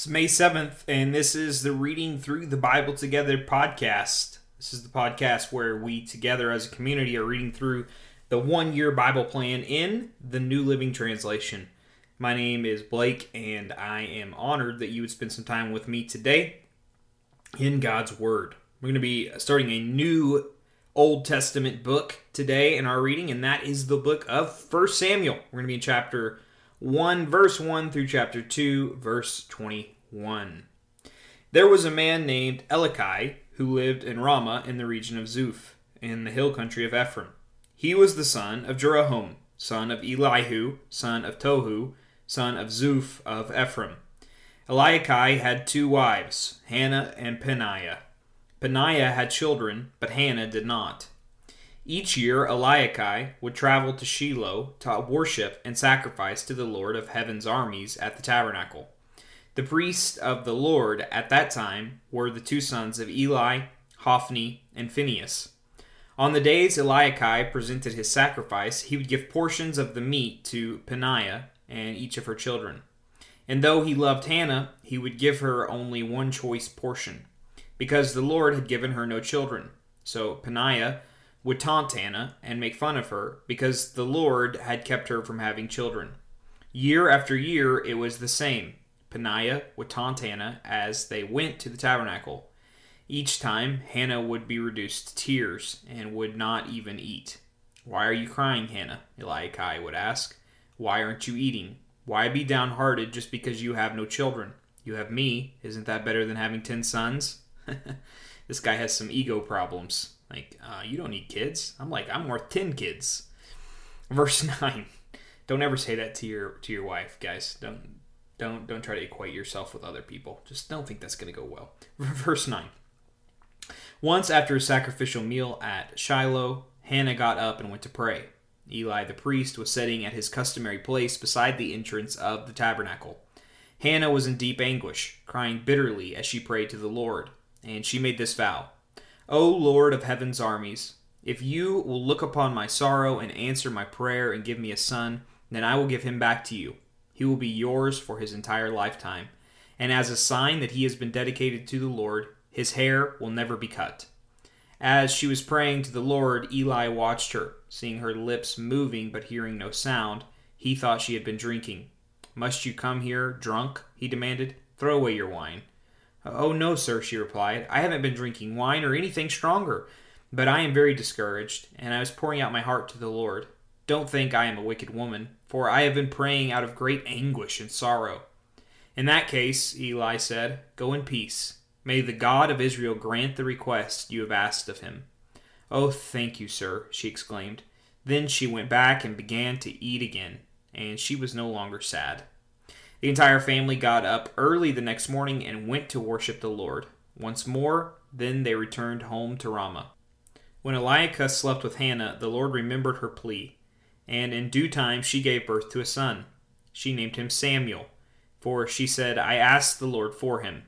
It's May 7th, and this is the Reading Through the Bible Together podcast. This is the podcast where we, together as a community, are reading through the one year Bible plan in the New Living Translation. My name is Blake, and I am honored that you would spend some time with me today in God's Word. We're going to be starting a new Old Testament book today in our reading, and that is the book of First Samuel. We're going to be in chapter 1, verse 1 through chapter 2, verse 21. There was a man named Elkanah who lived in Ramah in the region of Zuph, in the hill country of Ephraim. He was the son of Jeroham, son of Elihu, son of Tohu, son of Zuph of Ephraim. Elkanah had two wives, Hannah and Peninnah. Peninnah had children, but Hannah did not. Each year, Elkanah would travel to Shiloh to worship and sacrifice to the Lord of heaven's armies at the tabernacle. The priests of the Lord at that time were the two sons of Eli, Hophni, and Phinehas. On the days Elkanah presented his sacrifice, he would give portions of the meat to Peninnah and each of her children. And though he loved Hannah, he would give her only one choice portion, because the Lord had given her no children. So Peninnah would taunt Hannah and make fun of her because the Lord had kept her from having children. Year after year, it was the same. Peninnah would taunt Hannah as they went to the tabernacle. Each time, Hannah would be reduced to tears and would not even eat. Why are you crying, Hannah? Elkanah would ask. Why aren't you eating? Why be downhearted just because you have no children? You have me. Isn't that better than having ten sons? this guy has some ego problems. Like, uh, you don't need kids. I'm like, I'm worth ten kids. Verse nine. Don't ever say that to your to your wife, guys. Don't don't don't try to equate yourself with other people. Just don't think that's going to go well. Verse nine. Once after a sacrificial meal at Shiloh, Hannah got up and went to pray. Eli the priest was sitting at his customary place beside the entrance of the tabernacle. Hannah was in deep anguish, crying bitterly as she prayed to the Lord, and she made this vow O Lord of heaven's armies, if you will look upon my sorrow and answer my prayer and give me a son, then I will give him back to you. He will be yours for his entire lifetime. And as a sign that he has been dedicated to the Lord, his hair will never be cut. As she was praying to the Lord, Eli watched her. Seeing her lips moving but hearing no sound, he thought she had been drinking. Must you come here drunk? he demanded. Throw away your wine. Uh, oh, no, sir, she replied. I haven't been drinking wine or anything stronger, but I am very discouraged, and I was pouring out my heart to the Lord. Don't think I am a wicked woman, for I have been praying out of great anguish and sorrow. In that case, Eli said, go in peace. May the God of Israel grant the request you have asked of him. Oh, thank you, sir, she exclaimed. Then she went back and began to eat again, and she was no longer sad. The entire family got up early the next morning and went to worship the Lord. Once more, then they returned home to Ramah. When Elkanah slept with Hannah, the Lord remembered her plea, and in due time she gave birth to a son. She named him Samuel, for she said, I asked the Lord for him.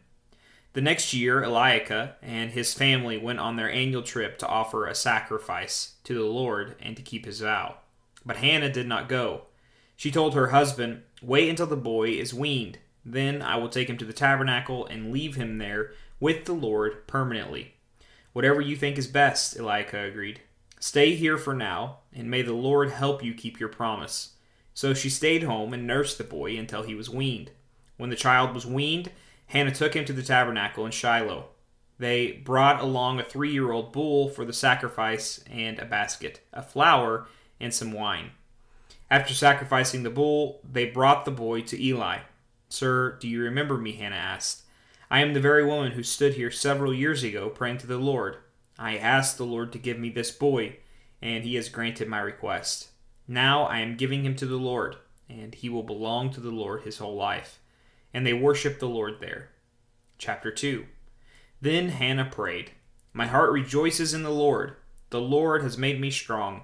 The next year, Elkanah and his family went on their annual trip to offer a sacrifice to the Lord and to keep his vow. But Hannah did not go. She told her husband, Wait until the boy is weaned. Then I will take him to the tabernacle and leave him there with the Lord permanently. Whatever you think is best, Elkanah agreed. Stay here for now, and may the Lord help you keep your promise. So she stayed home and nursed the boy until he was weaned. When the child was weaned, Hannah took him to the tabernacle in Shiloh. They brought along a three year old bull for the sacrifice and a basket, a flour, and some wine. After sacrificing the bull, they brought the boy to Eli. Sir, do you remember me? Hannah asked. I am the very woman who stood here several years ago praying to the Lord. I asked the Lord to give me this boy, and he has granted my request. Now I am giving him to the Lord, and he will belong to the Lord his whole life. And they worshiped the Lord there. Chapter 2 Then Hannah prayed, My heart rejoices in the Lord. The Lord has made me strong.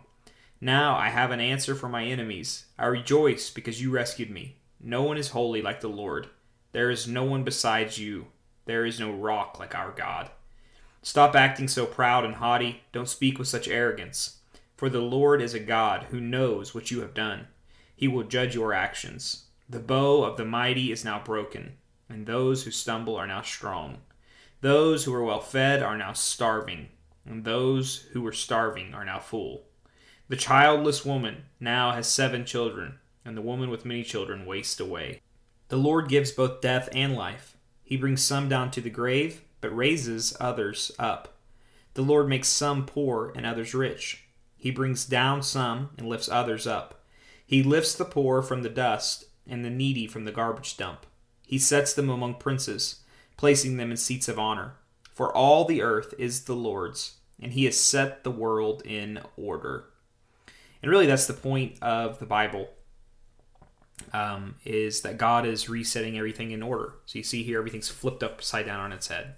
Now I have an answer for my enemies. I rejoice because you rescued me. No one is holy like the Lord. There is no one besides you. There is no rock like our God. Stop acting so proud and haughty. Don't speak with such arrogance. For the Lord is a God who knows what you have done. He will judge your actions. The bow of the mighty is now broken. and those who stumble are now strong. Those who were well fed are now starving, and those who were starving are now full. The childless woman now has seven children, and the woman with many children wastes away. The Lord gives both death and life. He brings some down to the grave, but raises others up. The Lord makes some poor and others rich. He brings down some and lifts others up. He lifts the poor from the dust and the needy from the garbage dump. He sets them among princes, placing them in seats of honor. For all the earth is the Lord's, and he has set the world in order. And really, that's the point of the Bible. Um, is that God is resetting everything in order. So you see here, everything's flipped upside down on its head.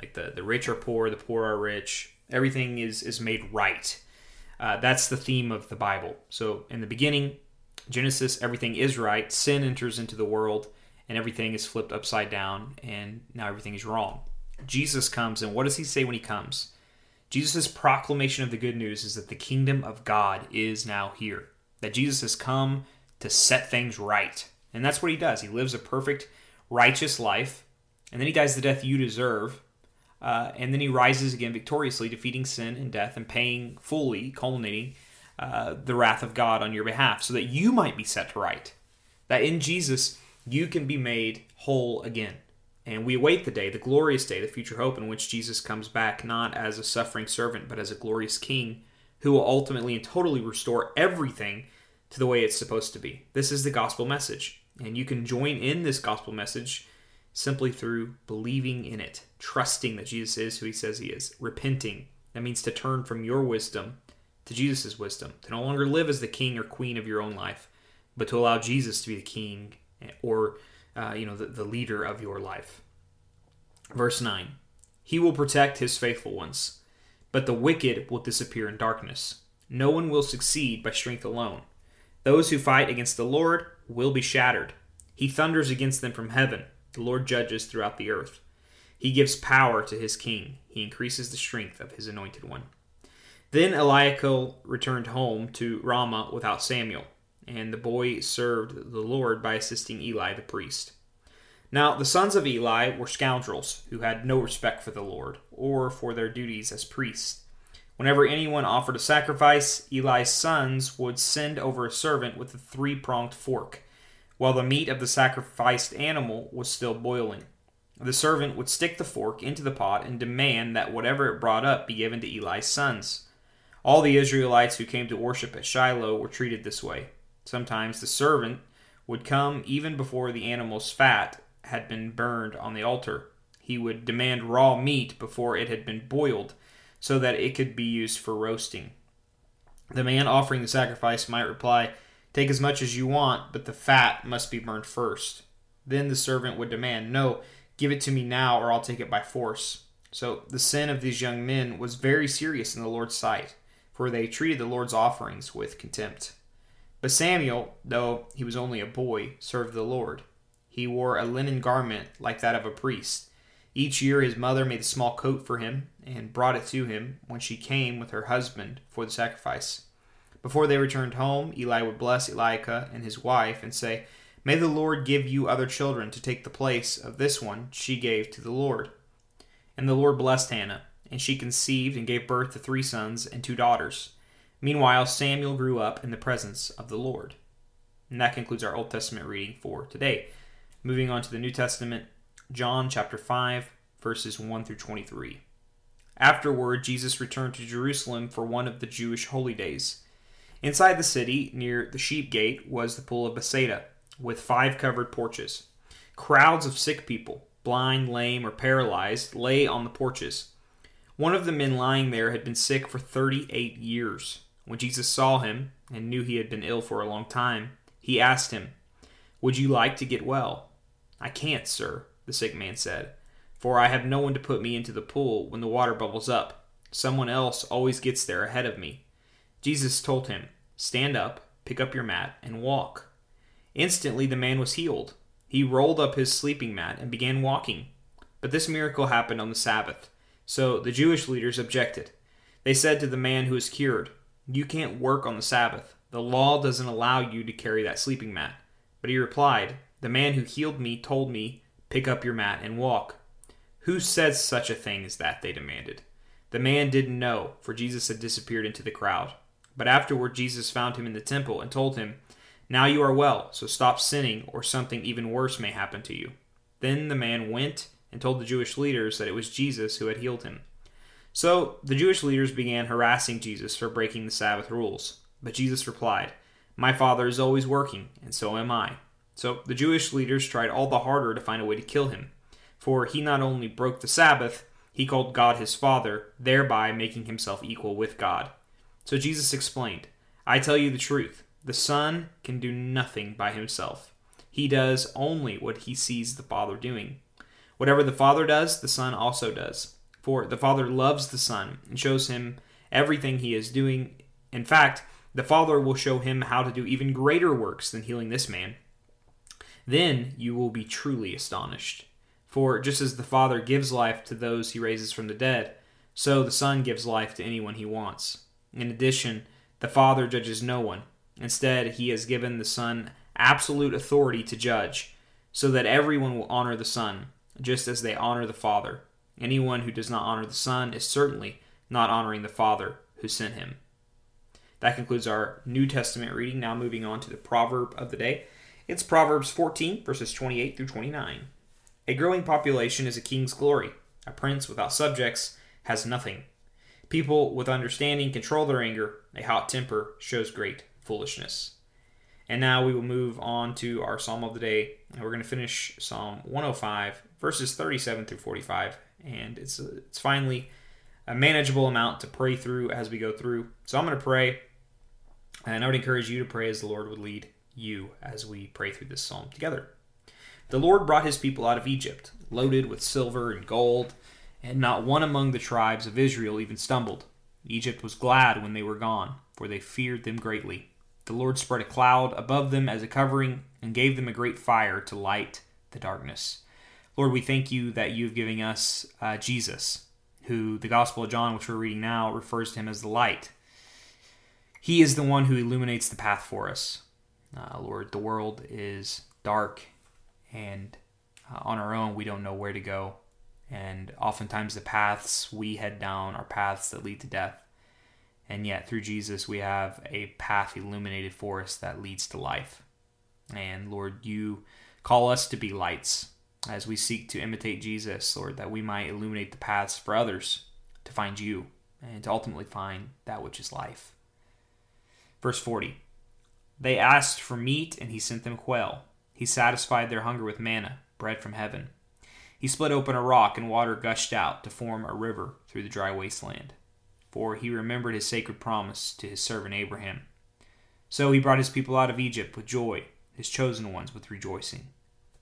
Like the, the rich are poor, the poor are rich. Everything is, is made right. Uh, that's the theme of the Bible. So in the beginning, Genesis, everything is right. Sin enters into the world, and everything is flipped upside down, and now everything is wrong. Jesus comes, and what does he say when he comes? Jesus' proclamation of the good news is that the kingdom of God is now here. That Jesus has come to set things right. And that's what he does. He lives a perfect, righteous life, and then he dies the death you deserve uh, and then he rises again victoriously, defeating sin and death and paying fully, culminating uh, the wrath of God on your behalf, so that you might be set right. That in Jesus, you can be made whole again. And we await the day, the glorious day, the future hope in which Jesus comes back, not as a suffering servant, but as a glorious king who will ultimately and totally restore everything to the way it's supposed to be. This is the gospel message. And you can join in this gospel message simply through believing in it, trusting that Jesus is who he says he is, repenting. That means to turn from your wisdom to Jesus' wisdom, to no longer live as the king or queen of your own life, but to allow Jesus to be the king or uh, you know the, the leader of your life. Verse 9 He will protect his faithful ones, but the wicked will disappear in darkness. No one will succeed by strength alone. Those who fight against the Lord will be shattered. He thunders against them from heaven. The Lord judges throughout the earth. He gives power to his king. He increases the strength of his anointed one. Then Elkanah returned home to Ramah without Samuel, and the boy served the Lord by assisting Eli the priest. Now the sons of Eli were scoundrels who had no respect for the Lord or for their duties as priests. Whenever anyone offered a sacrifice, Eli's sons would send over a servant with a three pronged fork while the meat of the sacrificed animal was still boiling. The servant would stick the fork into the pot and demand that whatever it brought up be given to Eli's sons. All the Israelites who came to worship at Shiloh were treated this way. Sometimes the servant would come even before the animal's fat had been burned on the altar. He would demand raw meat before it had been boiled so that it could be used for roasting. The man offering the sacrifice might reply, Take as much as you want, but the fat must be burned first. Then the servant would demand, No, give it to me now, or I'll take it by force. So the sin of these young men was very serious in the Lord's sight, for they treated the Lord's offerings with contempt. But Samuel, though he was only a boy, served the Lord. He wore a linen garment like that of a priest. Each year his mother made a small coat for him and brought it to him when she came with her husband for the sacrifice. Before they returned home, Eli would bless Elkanah and his wife and say, May the Lord give you other children to take the place of this one she gave to the Lord. And the Lord blessed Hannah, and she conceived and gave birth to three sons and two daughters. Meanwhile, Samuel grew up in the presence of the Lord. And that concludes our Old Testament reading for today. Moving on to the New Testament, John chapter 5, verses 1 through 23. Afterward, Jesus returned to Jerusalem for one of the Jewish holy days. Inside the city, near the sheep gate, was the pool of Bethesda, with five covered porches. Crowds of sick people, blind, lame, or paralyzed, lay on the porches. One of the men lying there had been sick for thirty eight years. When Jesus saw him, and knew he had been ill for a long time, he asked him, Would you like to get well? I can't, sir, the sick man said, for I have no one to put me into the pool when the water bubbles up. Someone else always gets there ahead of me. Jesus told him, Stand up, pick up your mat, and walk. Instantly the man was healed. He rolled up his sleeping mat and began walking. But this miracle happened on the Sabbath, so the Jewish leaders objected. They said to the man who was cured, You can't work on the Sabbath. The law doesn't allow you to carry that sleeping mat. But he replied, The man who healed me told me, Pick up your mat and walk. Who says such a thing as that? They demanded. The man didn't know, for Jesus had disappeared into the crowd. But afterward, Jesus found him in the temple and told him, Now you are well, so stop sinning, or something even worse may happen to you. Then the man went and told the Jewish leaders that it was Jesus who had healed him. So the Jewish leaders began harassing Jesus for breaking the Sabbath rules. But Jesus replied, My Father is always working, and so am I. So the Jewish leaders tried all the harder to find a way to kill him. For he not only broke the Sabbath, he called God his Father, thereby making himself equal with God. So Jesus explained, I tell you the truth. The Son can do nothing by himself. He does only what he sees the Father doing. Whatever the Father does, the Son also does. For the Father loves the Son and shows him everything he is doing. In fact, the Father will show him how to do even greater works than healing this man. Then you will be truly astonished. For just as the Father gives life to those he raises from the dead, so the Son gives life to anyone he wants. In addition, the Father judges no one. Instead, he has given the Son absolute authority to judge, so that everyone will honor the Son, just as they honor the Father. Anyone who does not honor the Son is certainly not honoring the Father who sent him. That concludes our New Testament reading. Now, moving on to the proverb of the day. It's Proverbs 14, verses 28 through 29. A growing population is a king's glory. A prince without subjects has nothing. People with understanding control their anger. A hot temper shows great foolishness. And now we will move on to our psalm of the day. And we're going to finish Psalm 105, verses 37 through 45. And it's, a, it's finally a manageable amount to pray through as we go through. So I'm going to pray, and I would encourage you to pray as the Lord would lead you as we pray through this psalm together. The Lord brought his people out of Egypt, loaded with silver and gold, and not one among the tribes of Israel even stumbled. Egypt was glad when they were gone, for they feared them greatly. The Lord spread a cloud above them as a covering, and gave them a great fire to light the darkness. Lord, we thank you that you've given us uh, Jesus, who the Gospel of John, which we're reading now, refers to him as the light. He is the one who illuminates the path for us. Uh, Lord, the world is dark, and uh, on our own, we don't know where to go. And oftentimes, the paths we head down are paths that lead to death. And yet, through Jesus, we have a path illuminated for us that leads to life. And Lord, you call us to be lights as we seek to imitate Jesus, Lord, that we might illuminate the paths for others to find you and to ultimately find that which is life. Verse 40 They asked for meat, and he sent them quail. He satisfied their hunger with manna, bread from heaven. He split open a rock, and water gushed out to form a river through the dry wasteland. For he remembered his sacred promise to his servant Abraham. So he brought his people out of Egypt with joy, his chosen ones with rejoicing.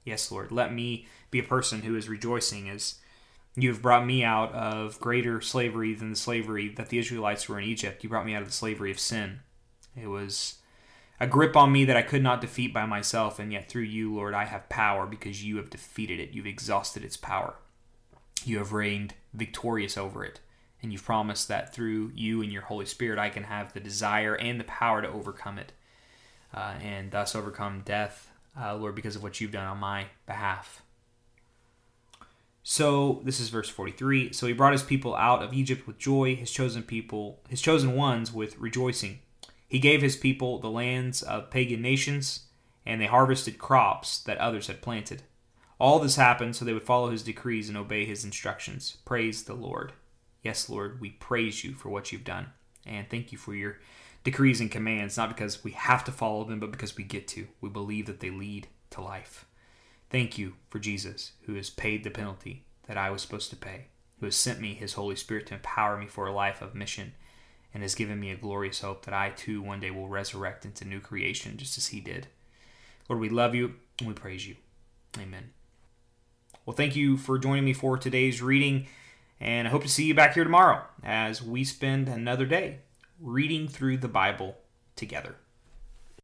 Yes, Lord, let me be a person who is rejoicing as you have brought me out of greater slavery than the slavery that the Israelites were in Egypt. You brought me out of the slavery of sin. It was a grip on me that I could not defeat by myself, and yet through you, Lord, I have power because you have defeated it. You've exhausted its power. You have reigned victorious over it. And you've promised that through you and your Holy Spirit, I can have the desire and the power to overcome it uh, and thus overcome death, uh, Lord, because of what you've done on my behalf. So this is verse 43. So he brought his people out of Egypt with joy, his chosen people, his chosen ones with rejoicing. He gave his people the lands of pagan nations, and they harvested crops that others had planted. All this happened so they would follow his decrees and obey his instructions. Praise the Lord. Yes, Lord, we praise you for what you've done. And thank you for your decrees and commands, not because we have to follow them, but because we get to. We believe that they lead to life. Thank you for Jesus, who has paid the penalty that I was supposed to pay, who has sent me his Holy Spirit to empower me for a life of mission and has given me a glorious hope that I too one day will resurrect into new creation just as he did. Lord, we love you and we praise you. Amen. Well, thank you for joining me for today's reading, and I hope to see you back here tomorrow as we spend another day reading through the Bible together.